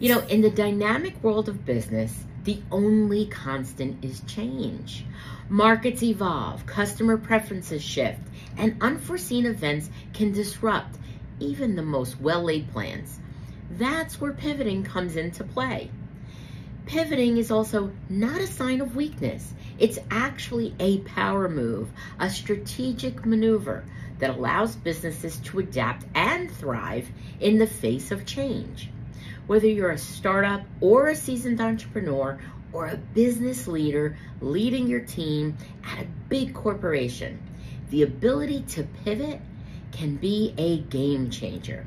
You know, in the dynamic world of business, the only constant is change. Markets evolve, customer preferences shift, and unforeseen events can disrupt even the most well laid plans. That's where pivoting comes into play. Pivoting is also not a sign of weakness. It's actually a power move, a strategic maneuver that allows businesses to adapt and thrive in the face of change. Whether you're a startup or a seasoned entrepreneur or a business leader leading your team at a big corporation, the ability to pivot can be a game changer.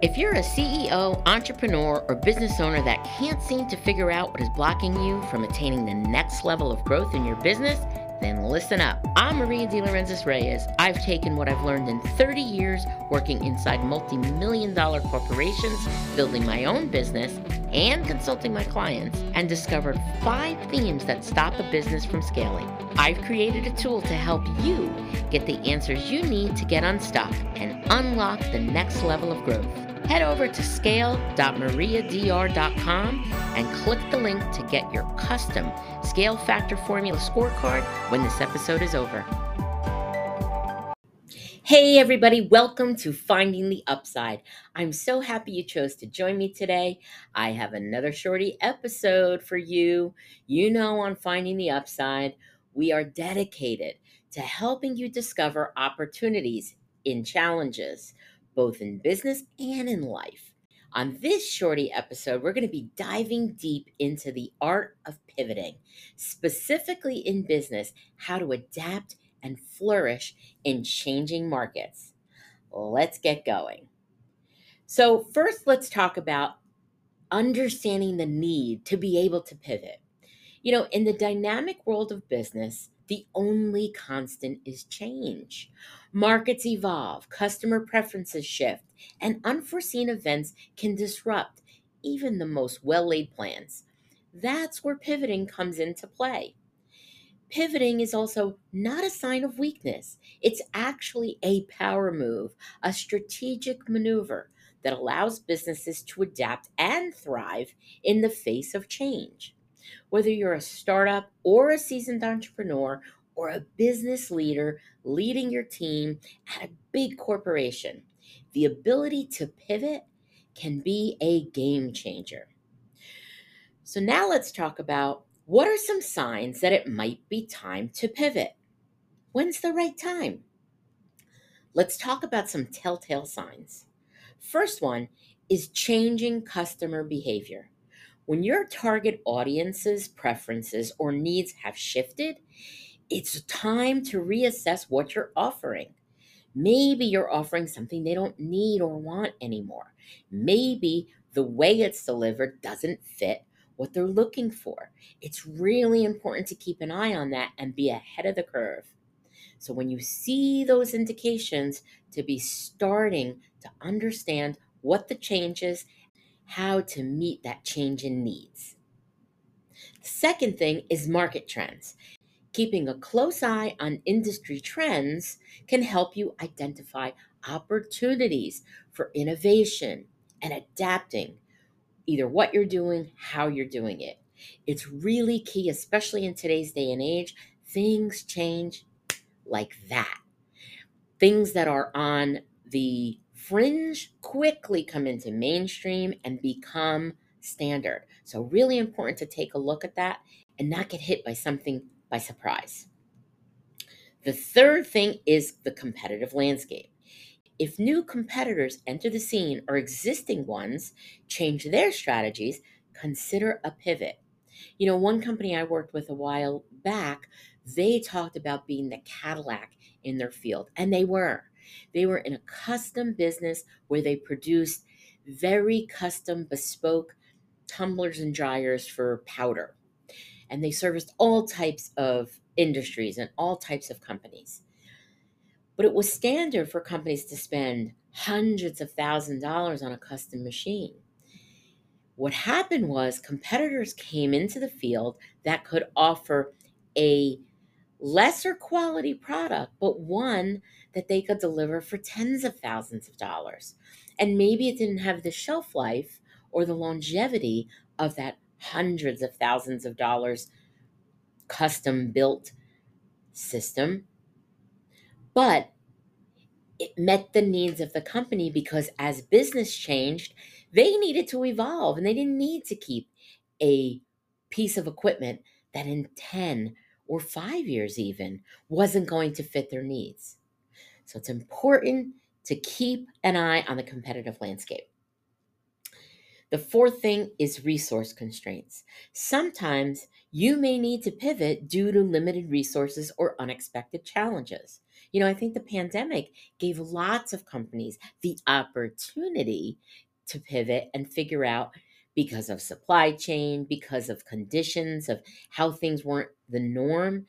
If you're a CEO, entrepreneur, or business owner that can't seem to figure out what is blocking you from attaining the next level of growth in your business, then listen up. I'm Maria DeLorenzis Reyes. I've taken what I've learned in 30 years working inside multi million dollar corporations, building my own business, and consulting my clients, and discovered five themes that stop a business from scaling. I've created a tool to help you get the answers you need to get unstuck and unlock the next level of growth head over to scale.mariadr.com and click the link to get your custom Scale Factor Formula scorecard when this episode is over. Hey, everybody, welcome to Finding the Upside. I'm so happy you chose to join me today. I have another shorty episode for you. You know, on Finding the Upside, we are dedicated to helping you discover opportunities in challenges both in business and in life. On this shorty episode, we're going to be diving deep into the art of pivoting, specifically in business, how to adapt and flourish in changing markets. Let's get going. So, first, let's talk about understanding the need to be able to pivot. You know, in the dynamic world of business, the only constant is change. Markets evolve, customer preferences shift, and unforeseen events can disrupt even the most well laid plans. That's where pivoting comes into play. Pivoting is also not a sign of weakness. It's actually a power move, a strategic maneuver that allows businesses to adapt and thrive in the face of change. Whether you're a startup or a seasoned entrepreneur or a business leader leading your team at a big corporation, the ability to pivot can be a game changer. So, now let's talk about what are some signs that it might be time to pivot? When's the right time? Let's talk about some telltale signs. First one is changing customer behavior. When your target audience's preferences or needs have shifted, it's time to reassess what you're offering. Maybe you're offering something they don't need or want anymore. Maybe the way it's delivered doesn't fit what they're looking for. It's really important to keep an eye on that and be ahead of the curve. So when you see those indications, to be starting to understand what the change is, how to meet that change in needs. The second thing is market trends. Keeping a close eye on industry trends can help you identify opportunities for innovation and adapting either what you're doing, how you're doing it. It's really key, especially in today's day and age. Things change like that. Things that are on the fringe quickly come into mainstream and become standard. So, really important to take a look at that and not get hit by something by surprise. The third thing is the competitive landscape. If new competitors enter the scene or existing ones change their strategies, consider a pivot. You know, one company I worked with a while back, they talked about being the Cadillac in their field, and they were. They were in a custom business where they produced very custom, bespoke tumblers and dryers for powder and they serviced all types of industries and all types of companies. But it was standard for companies to spend hundreds of thousand dollars on a custom machine. What happened was competitors came into the field that could offer a lesser quality product, but one that they could deliver for tens of thousands of dollars. And maybe it didn't have the shelf life or the longevity of that hundreds of thousands of dollars custom built system. But it met the needs of the company because as business changed, they needed to evolve and they didn't need to keep a piece of equipment that in 10 or five years even wasn't going to fit their needs. So it's important to keep an eye on the competitive landscape. The fourth thing is resource constraints. Sometimes you may need to pivot due to limited resources or unexpected challenges. You know, I think the pandemic gave lots of companies the opportunity to pivot and figure out because of supply chain, because of conditions of how things weren't the norm,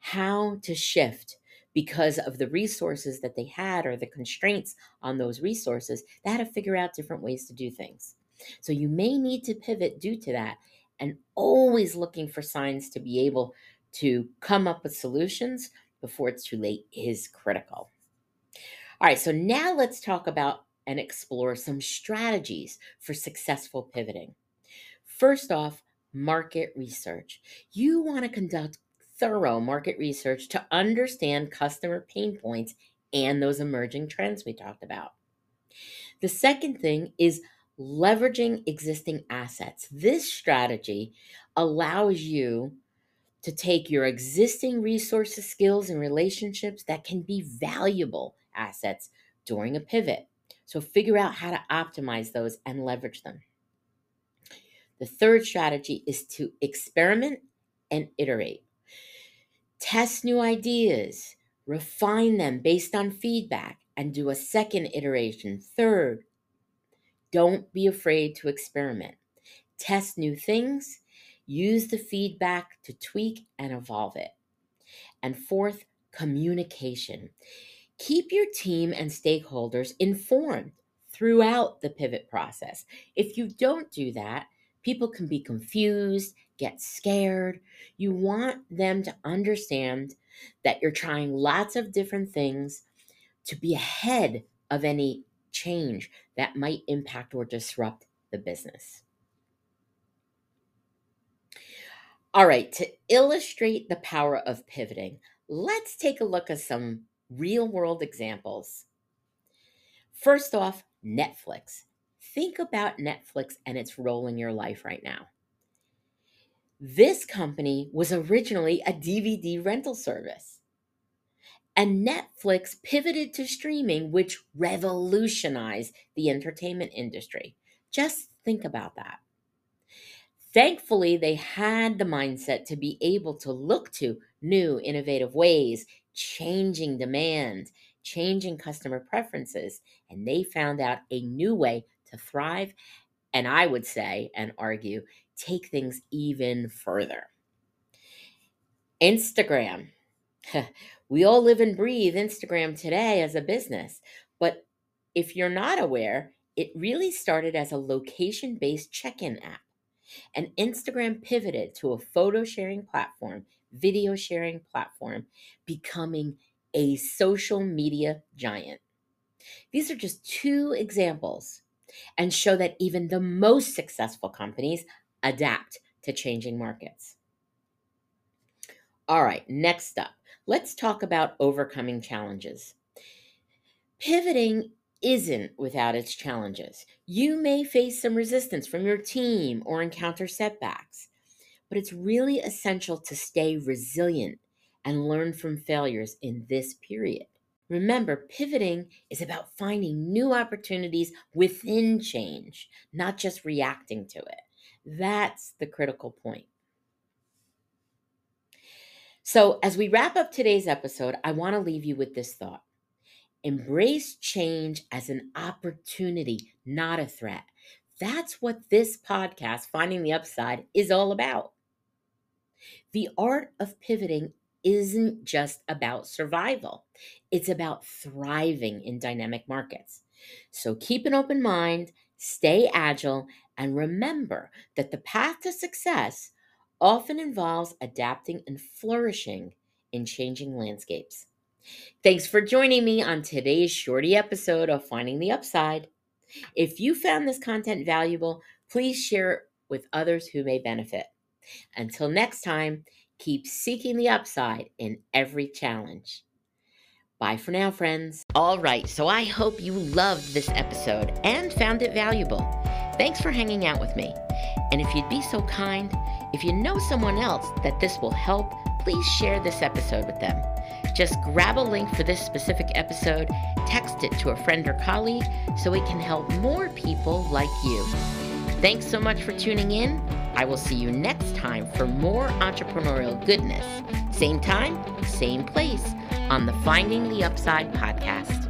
how to shift because of the resources that they had or the constraints on those resources. They had to figure out different ways to do things. So you may need to pivot due to that and always looking for signs to be able to come up with solutions before it's too late is critical. All right, so now let's talk about and explore some strategies for successful pivoting. First off, market research. You want to conduct thorough market research to understand customer pain points and those emerging trends we talked about. The second thing is leveraging existing assets. This strategy allows you to take your existing resources, skills, and relationships that can be valuable assets during a pivot. So figure out how to optimize those and leverage them. The third strategy is to experiment and iterate. Test new ideas, refine them based on feedback, and do a second iteration, third. Don't be afraid to experiment. Test new things, use the feedback to tweak and evolve it. And fourth, communication. Keep your team and stakeholders informed throughout the pivot process. If you don't do that, people can be confused, get scared. You want them to understand that you're trying lots of different things to be ahead of any change that might impact or disrupt the business. All right, to illustrate the power of pivoting, let's take a look at some real world examples. First off, Netflix. Think about Netflix and its role in your life right now. This company was originally a DVD rental service. And Netflix pivoted to streaming, which revolutionized the entertainment industry. Just think about that. Thankfully, they had the mindset to be able to look to new, innovative ways, changing demand, changing customer preferences, and they found out a new way to thrive. And I would say and argue, take things even further. Instagram. we all live and breathe Instagram today as a business, but if you're not aware, it really started as a location based check in app. And Instagram pivoted to a photo sharing platform, video sharing platform, becoming a social media giant. These are just two examples and show that even the most successful companies adapt to changing markets. All right, next up, let's talk about overcoming challenges. Pivoting isn't without its challenges. You may face some resistance from your team or encounter setbacks, but it's really essential to stay resilient and learn from failures in this period. Remember, pivoting is about finding new opportunities within change, not just reacting to it. That's the critical point. So, as we wrap up today's episode, I want to leave you with this thought. Embrace change as an opportunity, not a threat. That's what this podcast, Finding the Upside, is all about. The art of pivoting isn't just about survival, it's about thriving in dynamic markets. So keep an open mind, stay agile, and remember that the path to success often involves adapting and flourishing in changing landscapes. Thanks for joining me on today's shorty episode of Finding the Upside. If you found this content valuable, Please share it with others who may benefit. Until next time, keep seeking the upside in every challenge. Bye for now, friends. All right, so I hope you loved this episode and found it valuable. Thanks for hanging out with me. And if you'd be so kind, if you know someone else that this will help, please share this episode with them. Just grab a link for this specific episode, text it to a friend or colleague so it can help more people like you. Thanks so much for tuning in. I will see you next time for more entrepreneurial goodness. Same time, same place on the Finding the Upside podcast.